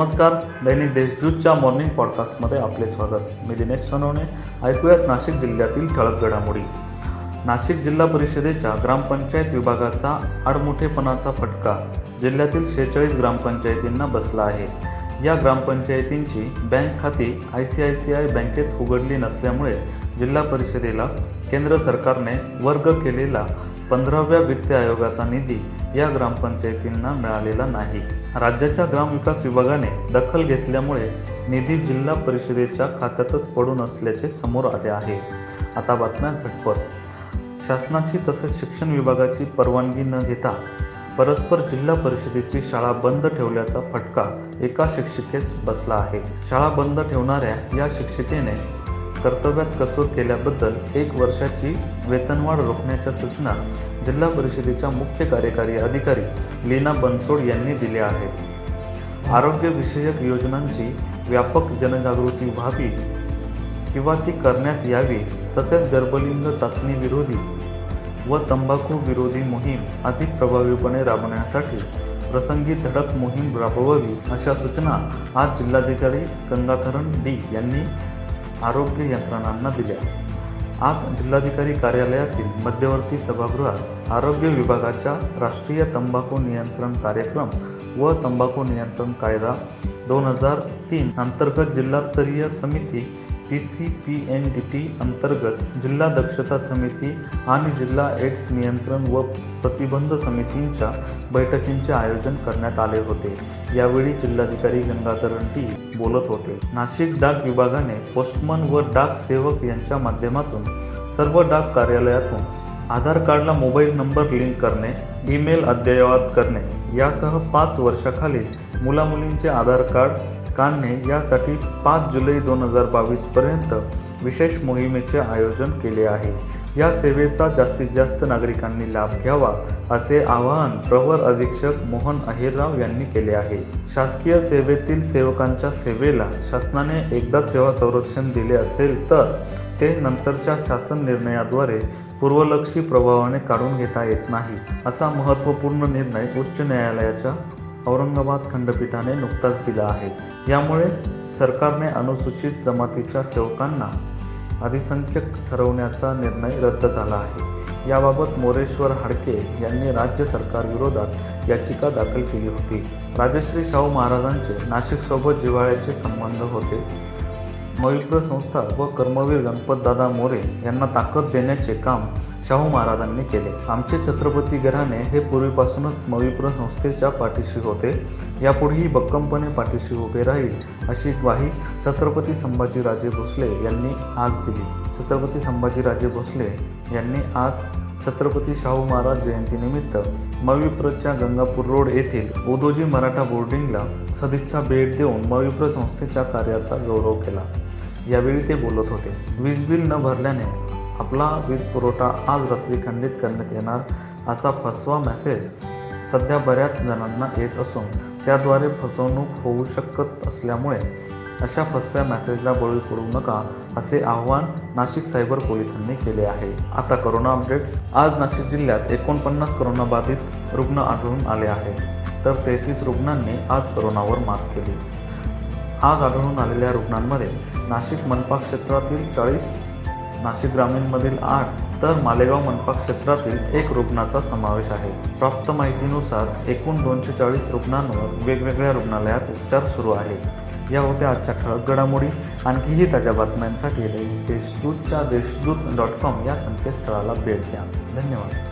नमस्कार दैनिक देशदूतच्या मॉर्निंग पॉडकास्टमध्ये आपले स्वागत. मी दिनेश सोनवणे. ऐकूयात नाशिक जिल्ह्यातील ठळक घडामोडी. नाशिक जिल्हा परिषदेच्या ग्रामपंचायत विभागाचा आडमुठेपणाचा फटका जिल्ह्यातील शेहेचाळीस ग्रामपंचायतींना बसला आहे. या ग्रामपंचायतींची बँक खाती I C I C I बँकेत उघडली नसल्यामुळे जिल्हा परिषदेला केंद्र सरकारने वर्ग केलेला पंधराव्या वित्त आयोगाचा निधी या ग्रामपंचायतींना मिळालेला नाही. राज्याच्या ग्रामविकास विभागाने दखल घेतल्यामुळे निधी जिल्हा परिषदेच्या खात्यातच पडून असल्याचे समोर आले आहे. आता बातम्या झटपट. शासनाची तसेच शिक्षण विभागाची परवानगी न घेता परस्पर जिल्हा परिषदेची शाळा बंद ठेवल्याचा फटका एका शिक्षिकेस बसला आहे. शाळा बंद ठेवणाऱ्या या शिक्षिकेने कर्तव्यात कसूर केल्याबद्दल एक वर्षाची वेतनवाढ रोखण्याच्या सूचना जिल्हा परिषदेच्या मुख्य कार्यकारी अधिकारी लीना बनसोड यांनी दिल्या आहेत. आरोग्यविषयक योजनांची व्यापक जनजागृती व्हावी किंवा ती करण्यात यावी तसेच गर्भलिंग चाचणी विरोधी व तंबाखू विरोधी मोहीम अधिक प्रभावीपणे राबवण्यासाठी प्रसंगी धडक मोहीम राबवावी अशा सूचना आज जिल्हाधिकारी गंगाधरण डी यांनी आरोग्य यंत्रणांना दिल्या. आज जिल्हाधिकारी कार्यालयातील मध्यवर्ती सभागृहात आरोग्य विभागाच्या राष्ट्रीय तंबाखू नियंत्रण कार्यक्रम व तंबाखू नियंत्रण कायदा दोन हजार तीन अंतर्गत जिल्हास्तरीय समिती P C P N D T अंतर्गत जिल्हा दक्षता समिती आणि जिल्हा एड्स नियंत्रण व प्रतिबंध समितींच्या बैठकींचे आयोजन करण्यात आले होते. यावेळी जिल्हाधिकारी गंगाधरण टी बोलत होते. नाशिक डाक विभागाने पोस्टमन व डाक सेवक यांच्या माध्यमातून सर्व डाक कार्यालयातून आधार कार्डला मोबाईल नंबर लिंक करणे ईमेल अद्ययावत करणे यासह पाच वर्षाखालील मुलामुलींचे आधार कार्ड कानने यासाठी पाच जुलै दोन हजार बावीसपर्यंत विशेष मोहिमेचे आयोजन केले आहे. या सेवेचा जास्तीत जास्त नागरिकांनी लाभ घ्यावा असे आवाहन प्रवर अधीक्षक मोहन अहिरराव यांनी केले आहे. शासकीय सेवेतील सेवकांच्या सेवेला शासनाने एकदा सेवा संरक्षण दिले असेल तर ते नंतरच्या शासन निर्णयाद्वारे पूर्वलक्षी प्रभावाने काढून घेता येत नाही असा महत्त्वपूर्ण निर्णय उच्च न्यायालयाच्या औरंगाबाद खंडपीठाने नुकताच दिला आहे. यामुळे सरकारने अनुसूचित जमातीच्या सेवकांना अधिसंख्यक ठरवण्याचा निर्णय रद्द झाला आहे. याबाबत मोरेश्वर हाडके यांनी राज्य सरकारविरोधात याचिका दाखल केली होती. राजश्री शाहू महाराजांचे नाशिकसोबत जिव्हाळ्याचे संबंध होते. मविप्र संस्था व कर्मवीर गणपतदादा मोरे यांना ताकद देण्याचे काम शाहू महाराजांनी केले. आमचे छत्रपती घराणे हे पूर्वीपासूनच मविप्र संस्थेच्या पाठीशी होते. यापुढेही भक्कमपणे पाठीशी उभे राहील अशी ग्वाही छत्रपती संभाजीराजे भोसले यांनी आज दिली. छत्रपती संभाजीराजे भोसले यांनी आज छत्रपती शाहू महाराज जयंतीनिमित्त मविप्रच्या गंगापूर रोड येथील उदोजी मराठा बोर्डिंगला सदिच्छा भेट देऊन मविप्र संस्थेच्या कार्याचा गौरव केला. यावेळी ते बोलत होते. वीज बिल न भरल्याने आपला वीज पुरवठा आज रात्री खंडित करण्यात येणार असा फसवा मेसेज सध्या बऱ्याच जणांना येत असून त्याद्वारे फसवणूक होऊ शकत असल्यामुळे अशा फसव्या मेसेजला बळी पडू नका असे आवाहन नाशिक सायबर पोलिसांनी केले आहे. आता करोना अपडेट्स. आज नाशिक जिल्ह्यात एकोणपन्नास करोनाबाधित रुग्ण आढळून आले आहेत. तर तेहतीस रुग्णांनी आज करोनावर मात केली. आज आढळून आलेल्या रुग्णांमध्ये नाशिक मनपा क्षेत्रातील चाळीस नाशिक ग्रामीणमधील आठ तर मालेगाव मनपा क्षेत्रातील एक रुग्णाचा समावेश आहे. प्राप्त माहितीनुसार एकूण दोनशे चाळीस रुग्णांवर वेगवेगळ्या रुग्णालयात उपचार सुरू आहेत. या होत्या आजच्या ठळक घडामोडी आणखीही ताज्या बातम्यांसाठी देशदूतच्या देशदूत डॉट कॉम या संकेतस्थळाला भेट द्या. धन्यवाद.